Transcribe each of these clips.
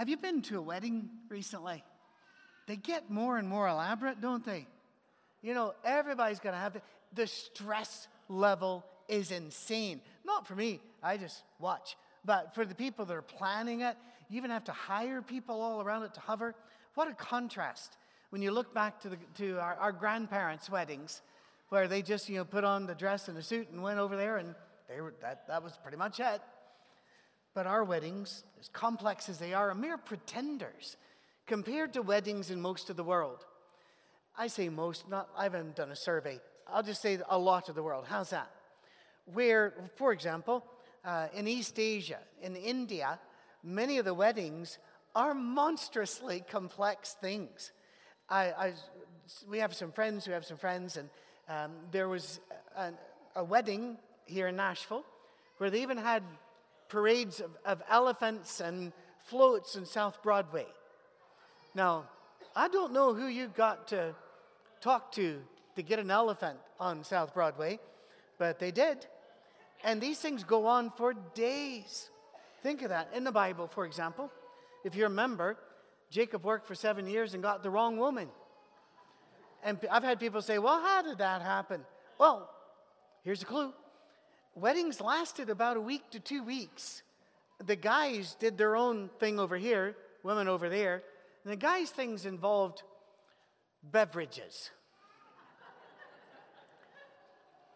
Have you been to a wedding recently? They get more and more elaborate, don't they? You know, everybody's going to have the, the stress level is insane. Not for me, I just watch. But for the people that are planning it, you even have to hire people all around it to hover. What a contrast when you look back to, the, to our, our grandparents' weddings, where they just you know put on the dress and the suit and went over there, and they were, that, that was pretty much it. But our weddings, as complex as they are, are mere pretenders compared to weddings in most of the world. I say most, not, I haven't done a survey. I'll just say a lot of the world. How's that? Where, for example, uh, in East Asia, in India, many of the weddings are monstrously complex things. I, I, we have some friends who have some friends, and um, there was a, a, wedding here in Nashville where they even had parades of, of elephants and floats in South Broadway. Now, I don't know who you got to talk to to get an elephant on South Broadway, but they did. And these things go on for days. Think of that. In the Bible, for example, if you remember, Jacob worked for seven years and got the wrong woman. And I've had people say, well, how did that happen? Well, here's a clue weddings lasted about a week to two weeks. The guys did their own thing over here, women over there. And the guys' things involved beverages.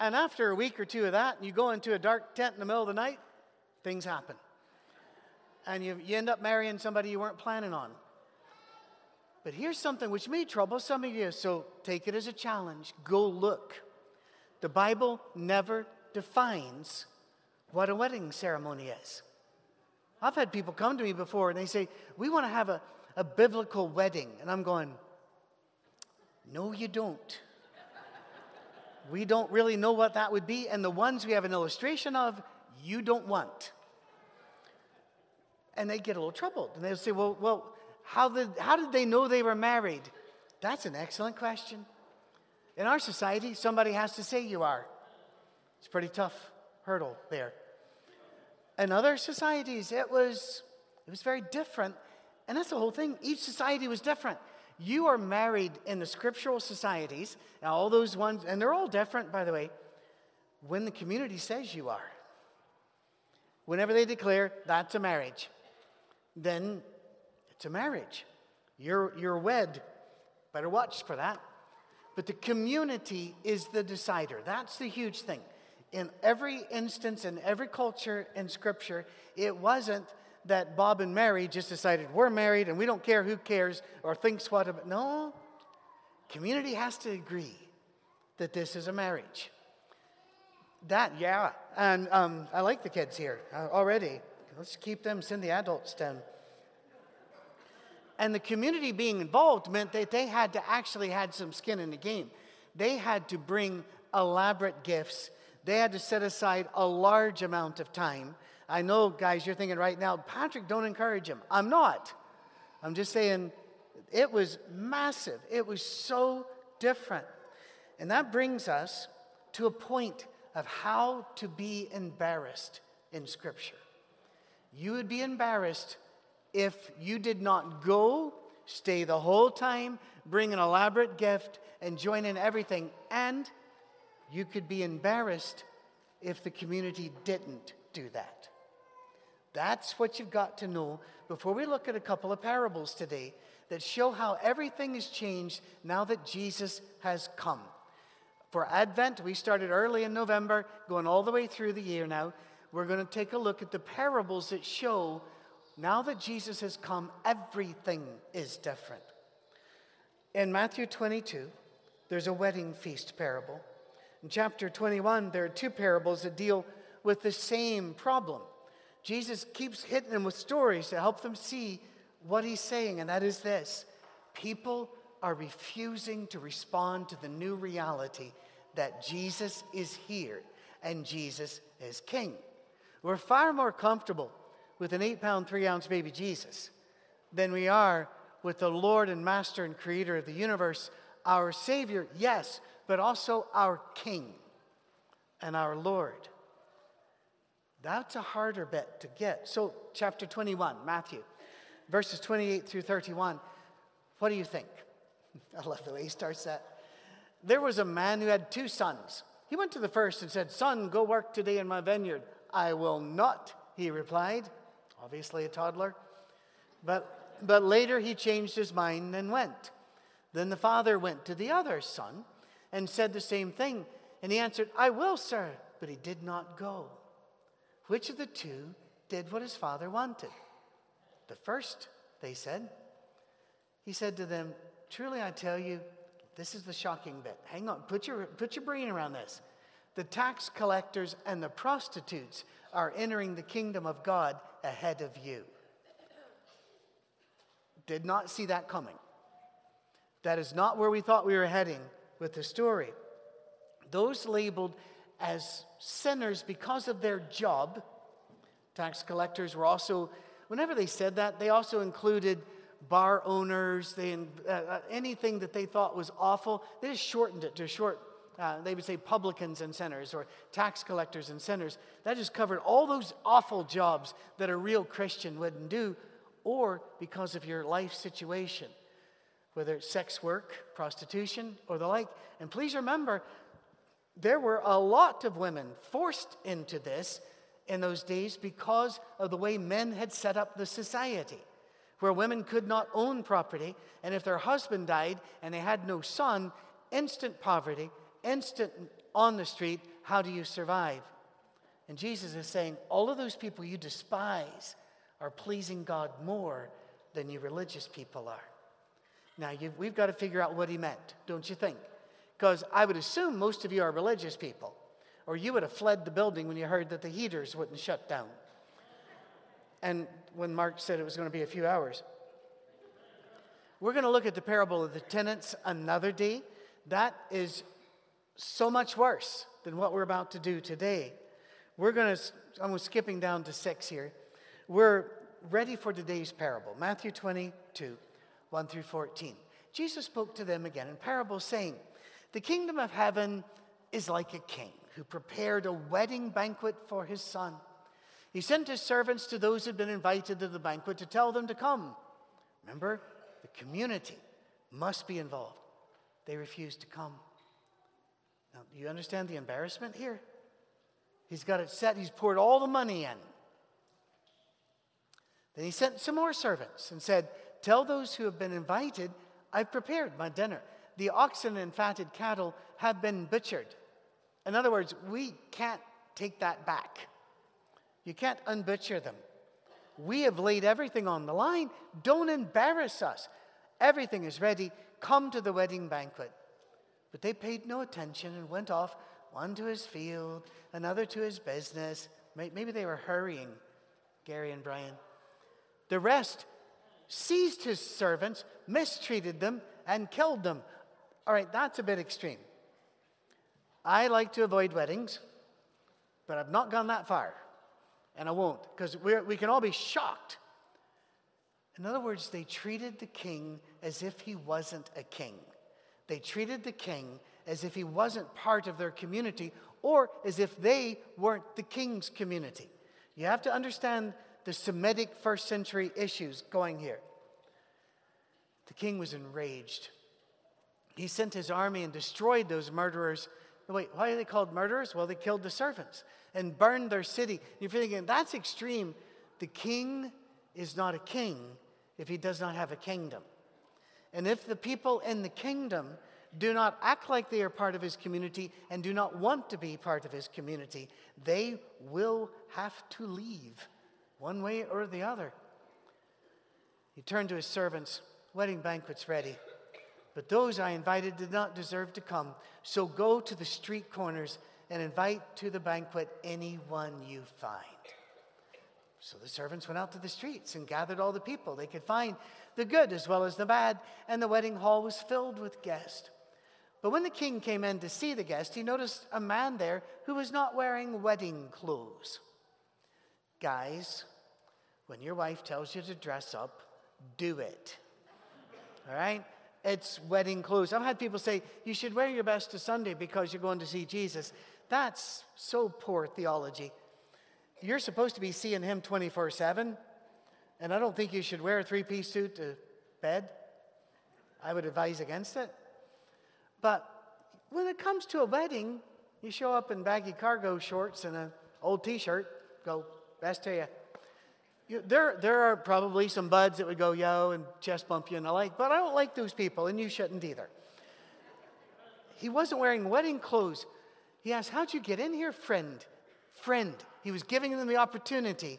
and after a week or two of that, and you go into a dark tent in the middle of the night, things happen. And you, you end up marrying somebody you weren't planning on. But here's something which may trouble some of you, so take it as a challenge. Go look. The Bible never defines what a wedding ceremony is. I've had people come to me before and they say, We want to have a, a biblical wedding. And I'm going, No, you don't. we don't really know what that would be. And the ones we have an illustration of, you don't want. And they get a little troubled. And they'll say, Well, well, how did, how did they know they were married? That's an excellent question. In our society, somebody has to say you are. It's a pretty tough hurdle there. In other societies, it was, it was very different. And that's the whole thing. Each society was different. You are married in the scriptural societies, and all those ones, and they're all different, by the way, when the community says you are. Whenever they declare that's a marriage, then it's a marriage. You're, you're wed. Better watch for that. But the community is the decider. That's the huge thing. In every instance, in every culture in Scripture, it wasn't that Bob and Mary just decided we're married and we don't care who cares or thinks what about. No, community has to agree that this is a marriage. That, yeah. And um, I like the kids here uh, already. Let's keep them, send the adults down. And the community being involved meant that they had to actually had some skin in the game. They had to bring elaborate gifts. They had to set aside a large amount of time. I know, guys, you're thinking right now, Patrick, don't encourage him. I'm not. I'm just saying it was massive. It was so different. And that brings us to a point of how to be embarrassed in Scripture. You would be embarrassed if you did not go, stay the whole time, bring an elaborate gift, and join in everything. And you could be embarrassed if the community didn't do that. That's what you've got to know before we look at a couple of parables today that show how everything has changed now that Jesus has come. For Advent, we started early in November, going all the way through the year now. We're going to take a look at the parables that show now that Jesus has come, everything is different. In Matthew 22, there's a wedding feast parable. In chapter 21, there are two parables that deal with the same problem. Jesus keeps hitting them with stories to help them see what he's saying, and that is this people are refusing to respond to the new reality that Jesus is here and Jesus is king. We're far more comfortable with an eight pound, three ounce baby Jesus than we are with the Lord and Master and Creator of the universe, our Savior, yes, but also our King and our Lord. That's a harder bet to get. So, chapter 21, Matthew. verses 28 through 31. What do you think? I love the way he starts that. There was a man who had two sons. He went to the first and said, Son, go work today in my vineyard. I will not, he replied. Obviously, a toddler. But, but later he changed his mind and went. Then the father went to the other son and said the same thing. And he answered, I will, sir. But he did not go. Which of the two did what his father wanted? The first, they said. He said to them, Truly I tell you, this is the shocking bit. Hang on, put your, put your brain around this. The tax collectors and the prostitutes are entering the kingdom of God ahead of you. Did not see that coming. That is not where we thought we were heading with the story. Those labeled as sinners because of their job, tax collectors were also, whenever they said that, they also included bar owners, they, uh, uh, anything that they thought was awful. They just shortened it to short. Uh, they would say publicans and sinners or tax collectors and sinners. That just covered all those awful jobs that a real Christian wouldn't do, or because of your life situation, whether it's sex work, prostitution, or the like. And please remember, there were a lot of women forced into this in those days because of the way men had set up the society, where women could not own property, and if their husband died and they had no son, instant poverty, instant on the street, how do you survive? And Jesus is saying, all of those people you despise are pleasing God more than you religious people are. Now, we've got to figure out what he meant, don't you think? Because I would assume most of you are religious people, or you would have fled the building when you heard that the heaters wouldn't shut down. And when Mark said it was going to be a few hours. We're going to look at the parable of the tenants another day. That is so much worse than what we're about to do today. We're going to, I'm skipping down to six here. We're ready for today's parable Matthew 22, 1 through 14. Jesus spoke to them again in parable, saying, The kingdom of heaven is like a king who prepared a wedding banquet for his son. He sent his servants to those who had been invited to the banquet to tell them to come. Remember, the community must be involved. They refused to come. Now, do you understand the embarrassment here? He's got it set, he's poured all the money in. Then he sent some more servants and said, Tell those who have been invited, I've prepared my dinner. The oxen and fatted cattle have been butchered. In other words, we can't take that back. You can't unbutcher them. We have laid everything on the line. Don't embarrass us. Everything is ready. Come to the wedding banquet. But they paid no attention and went off, one to his field, another to his business. Maybe they were hurrying, Gary and Brian. The rest seized his servants, mistreated them, and killed them. All right, that's a bit extreme. I like to avoid weddings, but I've not gone that far. And I won't, because we can all be shocked. In other words, they treated the king as if he wasn't a king. They treated the king as if he wasn't part of their community or as if they weren't the king's community. You have to understand the Semitic first century issues going here. The king was enraged. He sent his army and destroyed those murderers. Wait, why are they called murderers? Well, they killed the servants and burned their city. You're thinking, that's extreme. The king is not a king if he does not have a kingdom. And if the people in the kingdom do not act like they are part of his community and do not want to be part of his community, they will have to leave one way or the other. He turned to his servants, Wedding banquet's ready. But those I invited did not deserve to come. So go to the street corners and invite to the banquet anyone you find. So the servants went out to the streets and gathered all the people they could find, the good as well as the bad, and the wedding hall was filled with guests. But when the king came in to see the guest, he noticed a man there who was not wearing wedding clothes. Guys, when your wife tells you to dress up, do it. All right? It's wedding clothes. I've had people say, you should wear your best to Sunday because you're going to see Jesus. That's so poor theology. You're supposed to be seeing him 24 7. And I don't think you should wear a three piece suit to bed. I would advise against it. But when it comes to a wedding, you show up in baggy cargo shorts and an old t shirt, go, best to you. You. there, there are probably some buds that would go yo and chest bump you and the like, but I don't like those people, and you shouldn't either. He wasn't wearing wedding clothes. He asked, How'd you get in here, friend? Friend. He was giving them the opportunity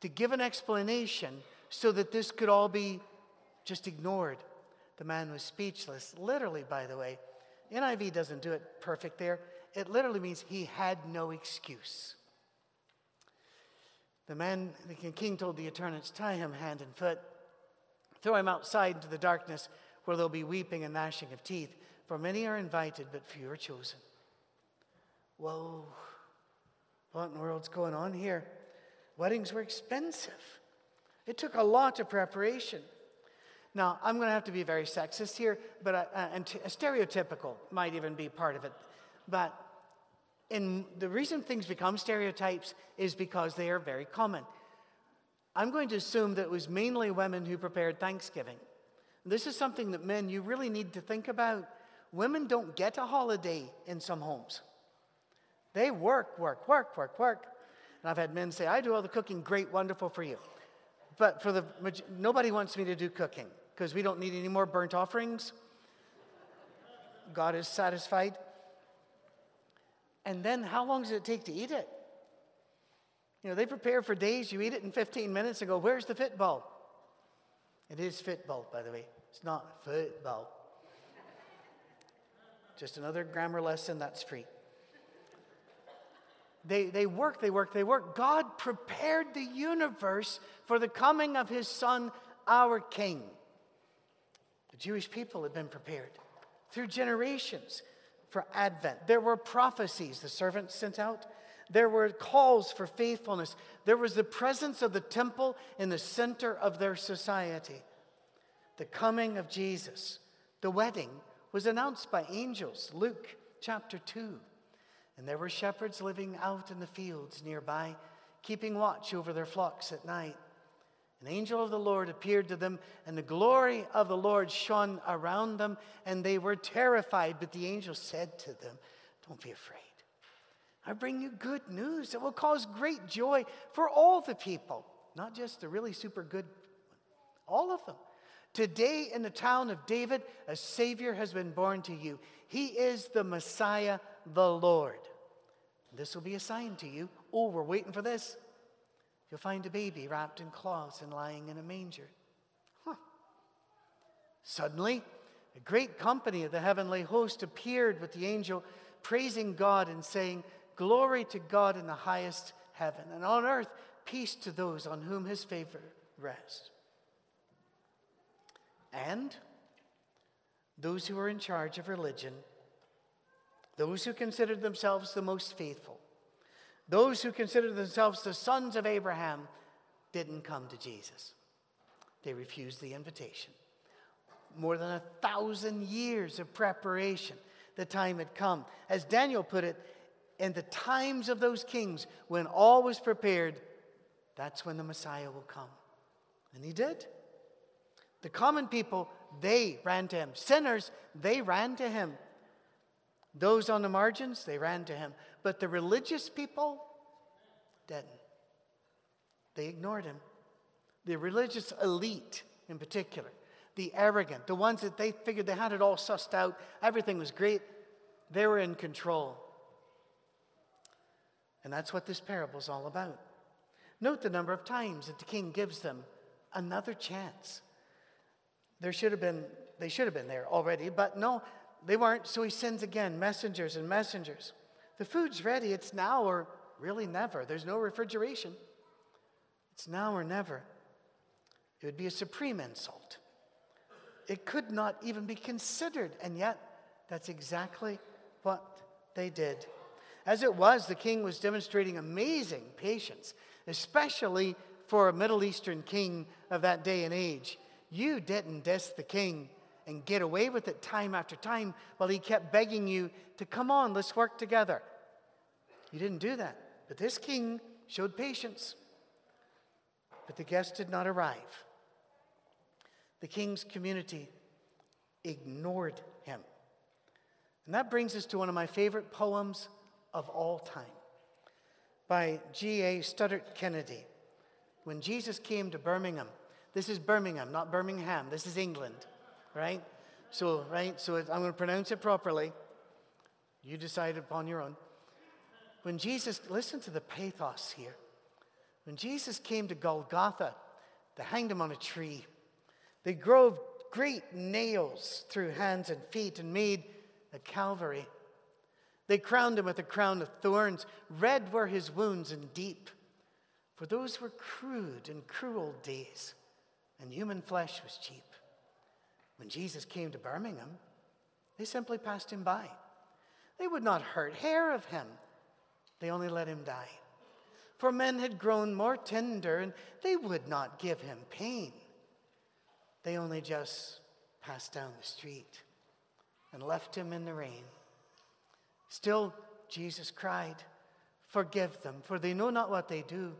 to give an explanation so that this could all be just ignored. The man was speechless, literally, by the way. NIV doesn't do it perfect there. It literally means he had no excuse. The man, the king told the attendants, tie him hand and foot, throw him outside into the darkness where there'll be weeping and gnashing of teeth, for many are invited, but few are chosen. Whoa, what in the world's going on here? Weddings were expensive. It took a lot of preparation. Now, I'm going to have to be very sexist here, but uh, and t- stereotypical might even be part of it. But in, the reason things become stereotypes is because they are very common. I'm going to assume that it was mainly women who prepared Thanksgiving. This is something that men, you really need to think about. Women don't get a holiday in some homes. They work, work, work, work, work. And I've had men say, I do all the cooking, great, wonderful for you. But for the nobody wants me to do cooking because we don't need any more burnt offerings. God is satisfied. And then how long does it take to eat it? You know, they prepare for days, you eat it in 15 minutes and go, Where's the football? It is football, by the way. It's not football. Just another grammar lesson that's free. They, they work, they work, they work. God prepared the universe for the coming of his son, our king. The Jewish people had been prepared through generations for Advent. There were prophecies the servants sent out. There were calls for faithfulness. There was the presence of the temple in the center of their society. The coming of Jesus, the wedding, was announced by angels. Luke chapter 2. And there were shepherds living out in the fields nearby, keeping watch over their flocks at night. An angel of the Lord appeared to them, and the glory of the Lord shone around them, and they were terrified. But the angel said to them, Don't be afraid. I bring you good news that will cause great joy for all the people, not just the really super good, all of them. Today, in the town of David, a Savior has been born to you. He is the Messiah, the Lord. This will be a sign to you. Oh, we're waiting for this. You'll find a baby wrapped in cloths and lying in a manger. Huh. Suddenly, a great company of the heavenly host appeared with the angel, praising God and saying, Glory to God in the highest heaven, and on earth, peace to those on whom his favor rests. And those who are in charge of religion, those who considered themselves the most faithful, those who considered themselves the sons of Abraham didn't come to Jesus. They refused the invitation. More than a thousand years of preparation, the time had come. As Daniel put it, in the times of those kings, when all was prepared, that's when the Messiah will come. And he did. The common people, they ran to him. Sinners, they ran to him. Those on the margins, they ran to him. But the religious people didn't. They ignored him. The religious elite, in particular, the arrogant, the ones that they figured they had it all sussed out, everything was great, they were in control. And that's what this parable is all about. Note the number of times that the king gives them another chance. There should have been, they should have been there already, but no, they weren't, so he sends again messengers and messengers. The food's ready, it's now or really never. There's no refrigeration. It's now or never. It would be a supreme insult. It could not even be considered, and yet that's exactly what they did. As it was, the king was demonstrating amazing patience, especially for a Middle Eastern king of that day and age. You didn't diss the king and get away with it time after time while he kept begging you to come on, let's work together. You didn't do that. But this king showed patience. but the guest did not arrive. The king's community ignored him. And that brings us to one of my favorite poems of all time by G.A. Studdert Kennedy. When Jesus came to Birmingham, this is Birmingham, not Birmingham, this is England, right? So, right, so I'm going to pronounce it properly. You decide upon your own. When Jesus, listen to the pathos here. When Jesus came to Golgotha, they hanged him on a tree. They drove great nails through hands and feet and made a Calvary. They crowned him with a crown of thorns. Red were his wounds and deep. For those were crude and cruel days, and human flesh was cheap. When Jesus came to Birmingham, they simply passed him by. They would not hurt hair of him, they only let him die. For men had grown more tender, and they would not give him pain. They only just passed down the street and left him in the rain. Still, Jesus cried, Forgive them, for they know not what they do.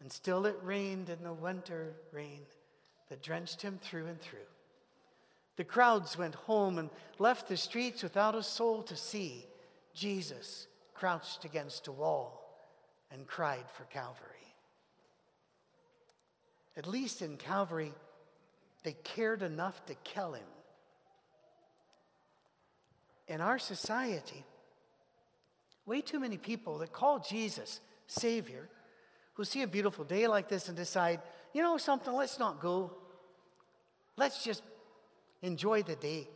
And still it rained in the winter rain that drenched him through and through. The crowds went home and left the streets without a soul to see. Jesus crouched against a wall and cried for Calvary. At least in Calvary, they cared enough to kill him. In our society, way too many people that call Jesus Savior who see a beautiful day like this and decide, you know something, let's not go. Let's just enjoy the day.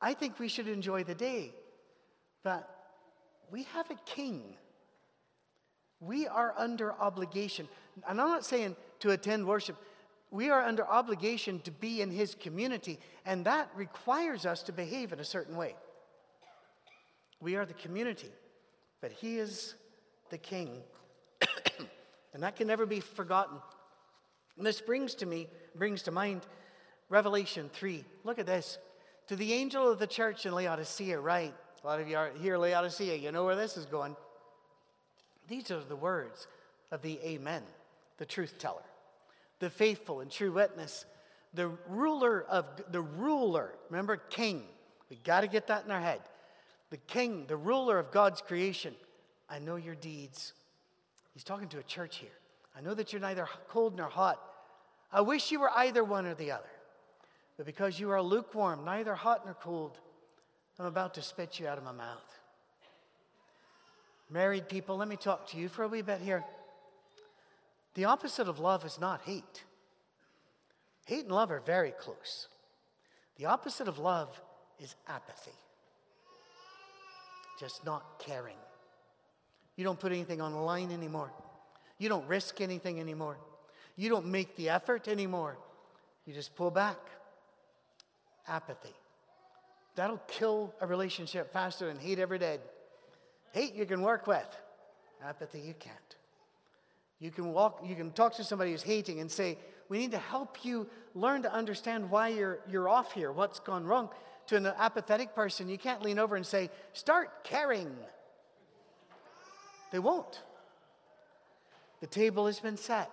I think we should enjoy the day, but we have a king. We are under obligation. And I'm not saying to attend worship. We are under obligation to be in his community, and that requires us to behave in a certain way. We are the community, but he is the king. and that can never be forgotten. And this brings to me, brings to mind Revelation 3. Look at this. To the angel of the church in Laodicea, right? A lot of you are here, Laodicea. You know where this is going. These are the words of the Amen, the truth teller the faithful and true witness, the ruler of the ruler, remember king. We got to get that in our head. The king, the ruler of God's creation. I know your deeds. He's talking to a church here. I know that you're neither cold nor hot. I wish you were either one or the other. But because you are lukewarm, neither hot nor cold, I'm about to spit you out of my mouth. Married people, let me talk to you for a wee bit here. The opposite of love is not hate. Hate and love are very close. The opposite of love is apathy, just not caring. You don't put anything on the line anymore. You don't risk anything anymore. You don't make the effort anymore. You just pull back. Apathy. That'll kill a relationship faster than hate ever did. Hate you can work with, apathy you can't. You can walk, you can talk to somebody who's hating and say, we need to help you learn to understand why you're, you're off here, what's gone wrong. To an apathetic person, you can't lean over and say, start caring. They won't. The table has been set,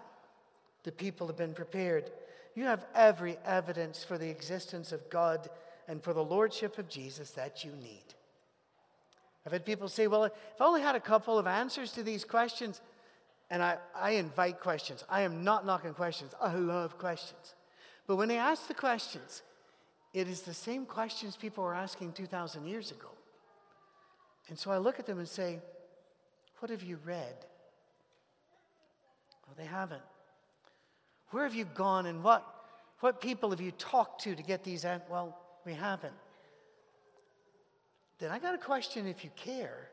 the people have been prepared. You have every evidence for the existence of God and for the lordship of Jesus that you need. I've had people say, well, if I only had a couple of answers to these questions, and I, I invite questions. I am not knocking questions. I love questions. But when they ask the questions, it is the same questions people were asking 2,000 years ago. And so I look at them and say, What have you read? Well, they haven't. Where have you gone and what, what people have you talked to to get these? An- well, we haven't. Then I got a question if you care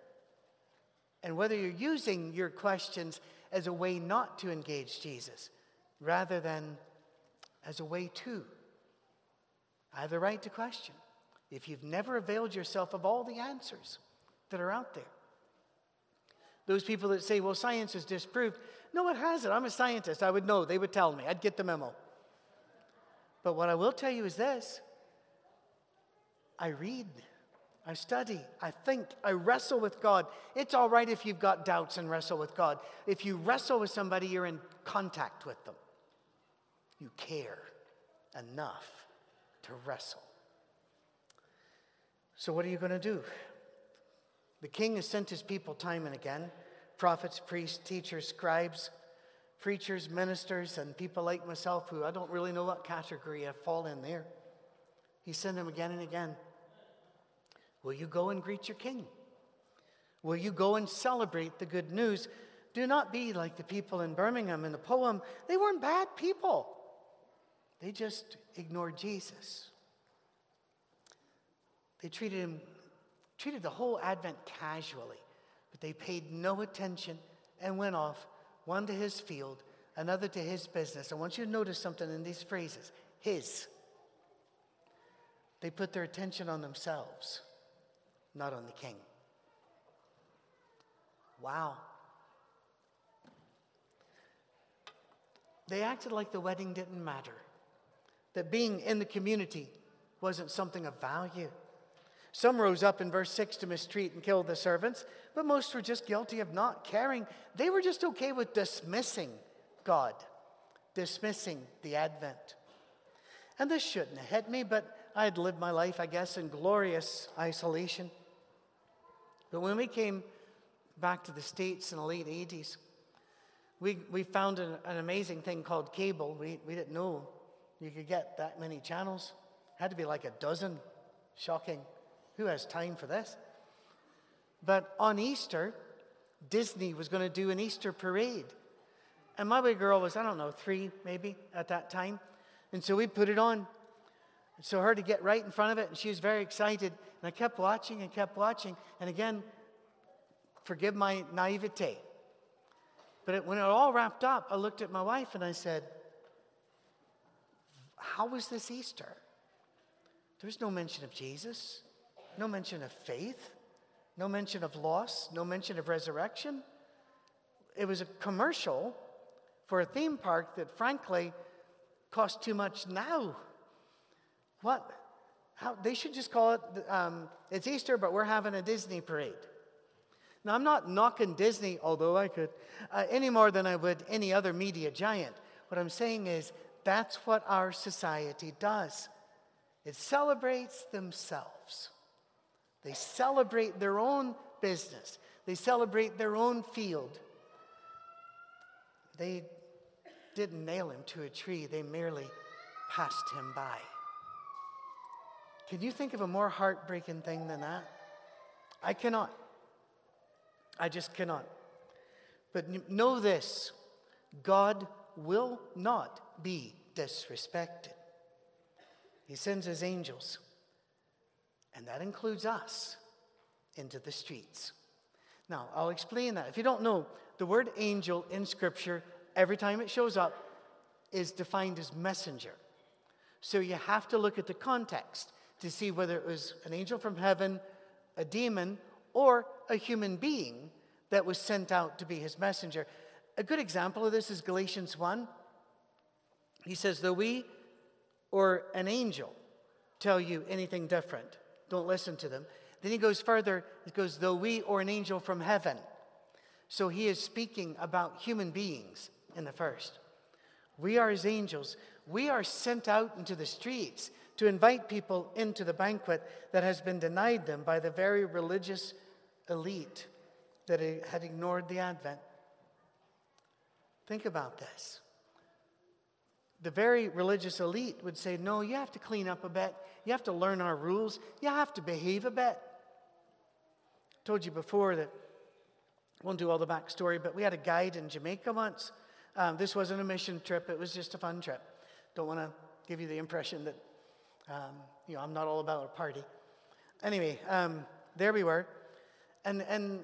and whether you're using your questions as a way not to engage Jesus rather than as a way to. I have the right to question if you've never availed yourself of all the answers that are out there. Those people that say, well, science is disproved. No, it hasn't. I'm a scientist. I would know. They would tell me. I'd get the memo. But what I will tell you is this I read, I study, I think, I wrestle with God. It's all right if you've got doubts and wrestle with God. If you wrestle with somebody, you're in contact with them. You care enough to wrestle. So, what are you going to do? The king has sent his people time and again prophets, priests, teachers, scribes, preachers, ministers, and people like myself who I don't really know what category I fall in there. He sent them again and again. Will you go and greet your king? Will you go and celebrate the good news? Do not be like the people in Birmingham in the poem. They weren't bad people, they just ignored Jesus. They treated him, treated the whole Advent casually, but they paid no attention and went off, one to his field, another to his business. I want you to notice something in these phrases his. They put their attention on themselves not on the king. Wow. They acted like the wedding didn't matter, that being in the community wasn't something of value. Some rose up in verse 6 to mistreat and kill the servants, but most were just guilty of not caring. They were just okay with dismissing God, dismissing the Advent. And this shouldn't have hit me, but I had lived my life, I guess, in glorious isolation. But when we came back to the States in the late 80s, we, we found an, an amazing thing called cable. We, we didn't know you could get that many channels. It had to be like a dozen. Shocking. Who has time for this? But on Easter, Disney was going to do an Easter parade. And my wee girl was, I don't know, three maybe at that time. And so we put it on. So her to get right in front of it, and she was very excited. And I kept watching and kept watching. And again, forgive my naivete. But it, when it all wrapped up, I looked at my wife and I said, How was this Easter? There's no mention of Jesus, no mention of faith, no mention of loss, no mention of resurrection. It was a commercial for a theme park that, frankly, cost too much now. What? How, they should just call it, um, it's Easter, but we're having a Disney parade. Now, I'm not knocking Disney, although I could, uh, any more than I would any other media giant. What I'm saying is that's what our society does. It celebrates themselves. They celebrate their own business, they celebrate their own field. They didn't nail him to a tree, they merely passed him by. Can you think of a more heartbreaking thing than that? I cannot. I just cannot. But know this God will not be disrespected. He sends his angels, and that includes us, into the streets. Now, I'll explain that. If you don't know, the word angel in Scripture, every time it shows up, is defined as messenger. So you have to look at the context to see whether it was an angel from heaven, a demon, or a human being that was sent out to be his messenger. A good example of this is Galatians 1. He says, Though we or an angel tell you anything different, don't listen to them. Then he goes further, it goes, Though we or an angel from heaven. So he is speaking about human beings in the first. We are his angels. We are sent out into the streets to invite people into the banquet that has been denied them by the very religious elite that had ignored the Advent. Think about this. The very religious elite would say, No, you have to clean up a bit. You have to learn our rules. You have to behave a bit. I told you before that won't do all the backstory, but we had a guide in Jamaica once. Um, this wasn't a mission trip, it was just a fun trip. Don't want to give you the impression that um, you know, I'm not all about a party. Anyway, um, there we were. And, and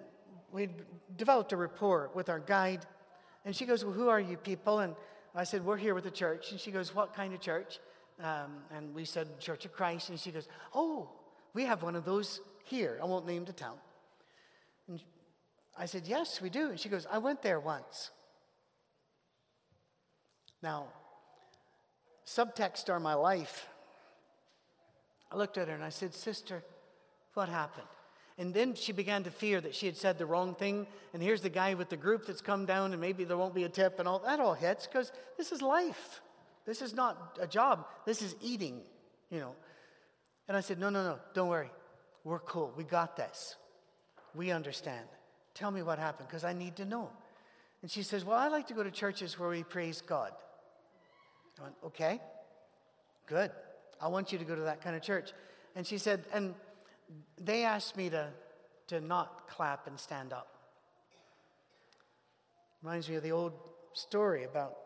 we developed a rapport with our guide. And she goes, Well, who are you people? And I said, We're here with the church. And she goes, What kind of church? Um, and we said, Church of Christ. And she goes, Oh, we have one of those here. I won't name the town. And I said, Yes, we do. And she goes, I went there once. Now, subtext are my life. I looked at her and I said, Sister, What happened? And then she began to fear that she had said the wrong thing. And here's the guy with the group that's come down, and maybe there won't be a tip, and all that all hits because this is life. This is not a job. This is eating, you know. And I said, No, no, no, don't worry. We're cool. We got this. We understand. Tell me what happened because I need to know. And she says, Well, I like to go to churches where we praise God. I went, Okay, good. I want you to go to that kind of church. And she said, And they asked me to, to not clap and stand up. Reminds me of the old story about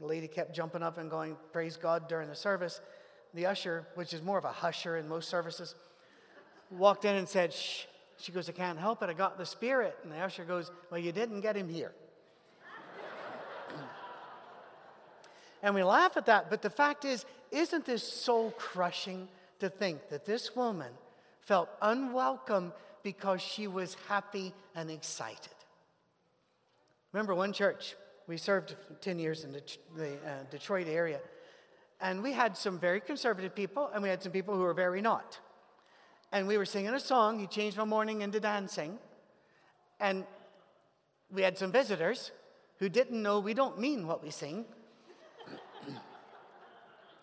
the lady kept jumping up and going, Praise God during the service. The usher, which is more of a husher in most services, walked in and said, Shh. She goes, I can't help it. I got the spirit. And the usher goes, Well, you didn't get him here. and we laugh at that. But the fact is, isn't this soul crushing to think that this woman felt unwelcome because she was happy and excited? Remember one church, we served 10 years in the, uh, Detroit area, and we had some very conservative people, and we had some people who were very not. And we were singing a song, He Changed My Mourning into Dancing, and we had some visitors who didn't know we don't mean what we sing.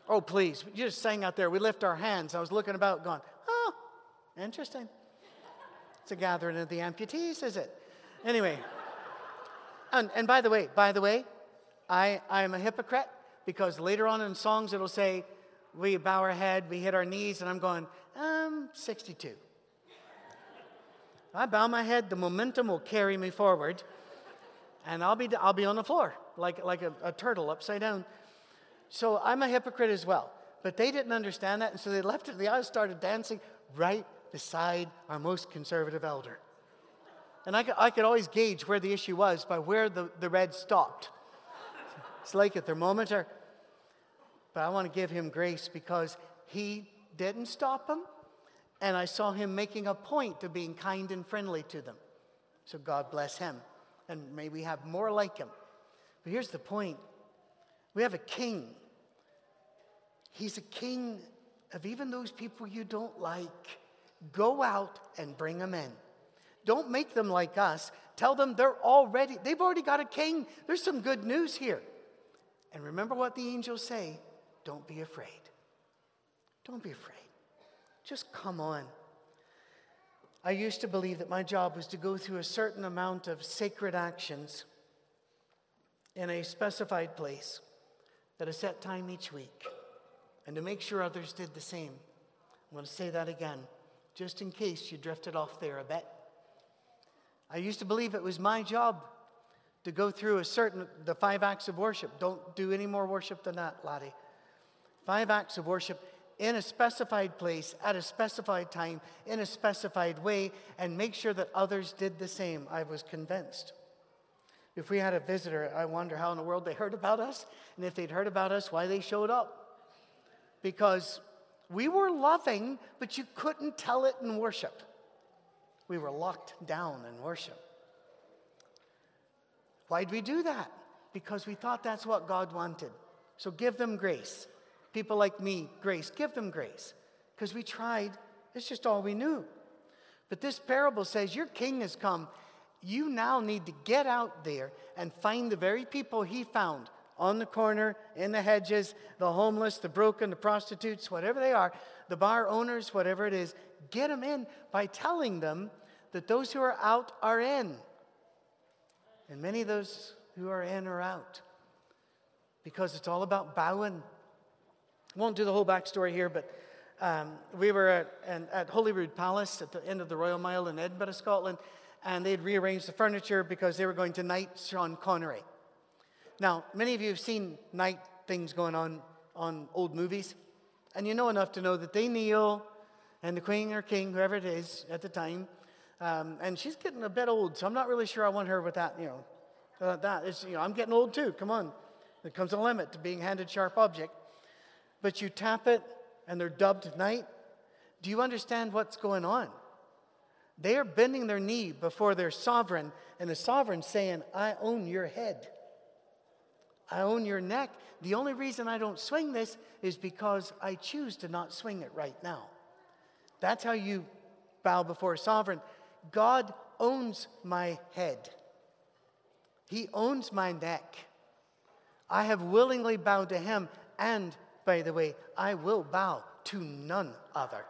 oh, please, you just sang out there. We lift our hands. I was looking about, going, interesting. It's a gathering of the amputees, is it? Anyway. And, and by the way, by the way, I, I'm a hypocrite because later on in songs it'll say, we bow our head, we hit our knees, and I'm going, um, 62. I bow my head, the momentum will carry me forward, and I'll be, I'll be on the floor like, like a, a turtle upside down. So I'm a hypocrite as well. But they didn't understand that, and so they left it. They all started dancing right beside our most conservative elder. And I could, I could always gauge where the issue was by where the, the red stopped. It's like a thermometer. But I want to give him grace because he didn't stop them. And I saw him making a point of being kind and friendly to them. So God bless him. And may we have more like him. But here's the point we have a king. He's a king of even those people you don't like. Go out and bring them in. Don't make them like us. Tell them they're already, they've already got a king. There's some good news here. And remember what the angels say don't be afraid. Don't be afraid. Just come on. I used to believe that my job was to go through a certain amount of sacred actions in a specified place at a set time each week and to make sure others did the same. I'm going to say that again, just in case you drifted off there a bit. I used to believe it was my job to go through a certain, the five acts of worship. Don't do any more worship than that, laddie. Five acts of worship in a specified place, at a specified time, in a specified way, and make sure that others did the same. I was convinced. If we had a visitor, I wonder how in the world they heard about us, and if they'd heard about us, why they showed up. Because we were loving, but you couldn't tell it in worship. We were locked down in worship. Why'd we do that? Because we thought that's what God wanted. So give them grace. People like me, grace. Give them grace. Because we tried, it's just all we knew. But this parable says, Your king has come. You now need to get out there and find the very people he found on the corner, in the hedges, the homeless, the broken, the prostitutes, whatever they are, the bar owners, whatever it is, get them in by telling them that those who are out are in. And many of those who are in are out because it's all about bowing. Won't do the whole backstory here, but um, we were at, at Holyrood Palace at the end of the Royal Mile in Edinburgh, Scotland, and they'd rearranged the furniture because they were going to knight Sean Connery. Now, many of you have seen night things going on on old movies, and you know enough to know that they kneel, and the queen or king, whoever it is at the time, um, and she's getting a bit old, so I'm not really sure I want her with that, you know. Uh, you know, I'm getting old too. Come on. There comes a limit to being handed sharp object. But you tap it, and they're dubbed knight. Do you understand what's going on? They are bending their knee before their sovereign, and the sovereign saying, I own your head. I own your neck. The only reason I don't swing this is because I choose to not swing it right now. That's how you bow before a sovereign. God owns my head, He owns my neck. I have willingly bowed to Him, and by the way, I will bow to none other.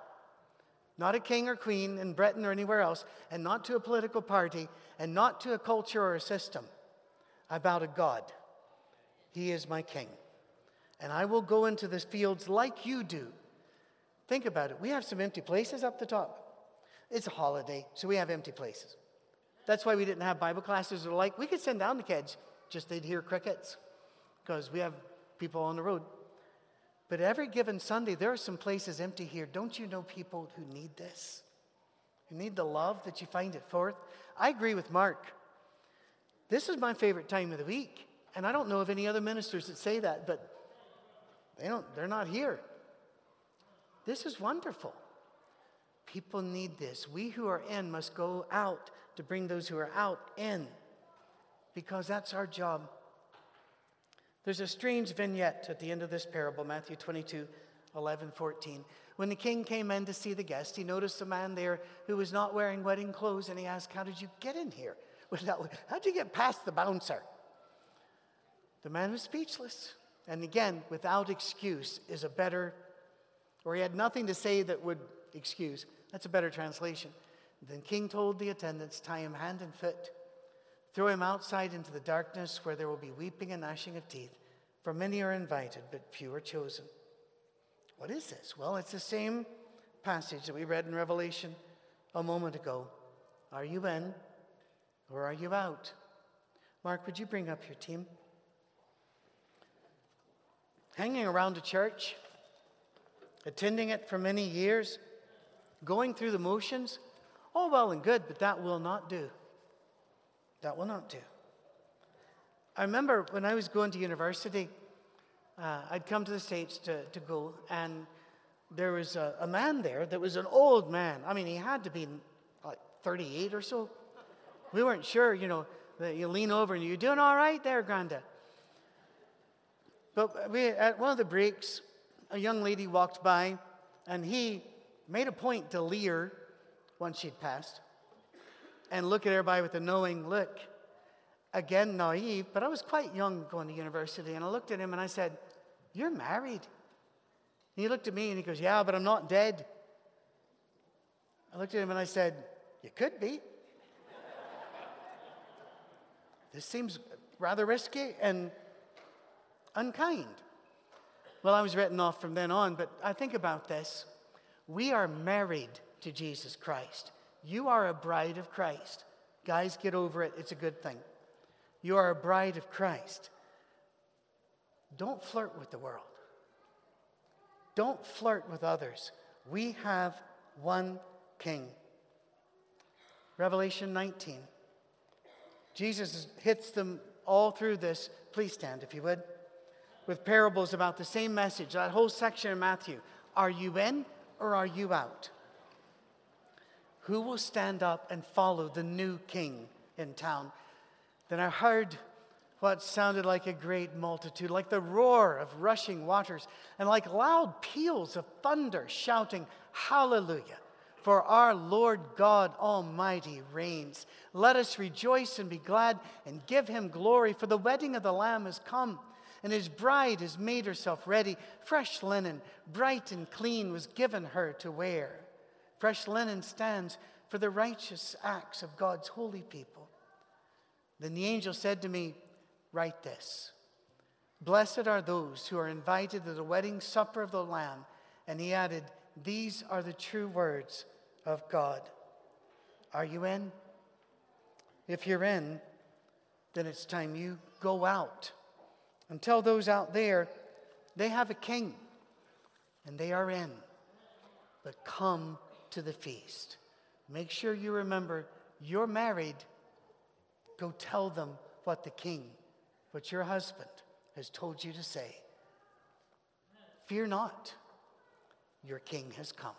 Not a king or queen in Britain or anywhere else, and not to a political party, and not to a culture or a system. I bow to God. He is my king. And I will go into the fields like you do. Think about it. We have some empty places up the top. It's a holiday, so we have empty places. That's why we didn't have Bible classes or like. We could send down the kids, just they'd hear crickets because we have people on the road. But every given Sunday, there are some places empty here. Don't you know people who need this? Who need the love that you find at Forth? I agree with Mark. This is my favorite time of the week. And I don't know of any other ministers that say that, but they don't, they're not here. This is wonderful. People need this. We who are in must go out to bring those who are out in because that's our job. There's a strange vignette at the end of this parable, Matthew 22, 11, 14. When the king came in to see the guest, he noticed a man there who was not wearing wedding clothes, and he asked, How did you get in here? Without, how'd you get past the bouncer? The man was speechless. And again, without excuse is a better, or he had nothing to say that would excuse. That's a better translation. Then King told the attendants, Tie him hand and foot Throw him outside into the darkness where there will be weeping and gnashing of teeth, for many are invited, but few are chosen. What is this? Well, it's the same passage that we read in Revelation a moment ago. Are you in or are you out? Mark, would you bring up your team? Hanging around a church, attending it for many years, going through the motions, all well and good, but that will not do. That will not do. I remember when I was going to university, uh, I'd come to the States to, to go, and there was a, a, man there that was an old man. I mean, he had to be like 38 or so. We weren't sure, you know, that you lean over and you're doing all right there, Granda. But we, at one of the breaks, a young lady walked by, and he made a point to leer once she'd passed and look at everybody with a knowing look. Again, naive, but I was quite young going to university, and I looked at him and I said, You're married. And he looked at me and he goes, Yeah, but I'm not dead. I looked at him and I said, You could be. this seems rather risky and unkind. Well, I was written off from then on, but I think about this. We are married to Jesus Christ. You are a bride of Christ. Guys, get over it. It's a good thing. You are a bride of Christ. Don't flirt with the world. Don't flirt with others. We have one king. Revelation 19. Jesus hits them all through this. Please stand if you would. With parables about the same message, that whole section in Matthew. Are you in or are you out? Who will stand up and follow the new king in town? Then I heard what sounded like a great multitude, like the roar of rushing waters, and like loud peals of thunder shouting, Hallelujah! For our Lord God Almighty reigns. Let us rejoice and be glad and give him glory, for the wedding of the Lamb has come, and his bride has made herself ready. Fresh linen, bright and clean, was given her to wear. Fresh linen stands for the righteous acts of God's holy people. Then the angel said to me, Write this Blessed are those who are invited to the wedding supper of the Lamb. And he added, These are the true words of God. Are you in? If you're in, then it's time you go out and tell those out there they have a king and they are in. But come to the feast. Make sure you remember you're married. Go tell them what the king, what your husband has told you to say. Fear not, your king has come.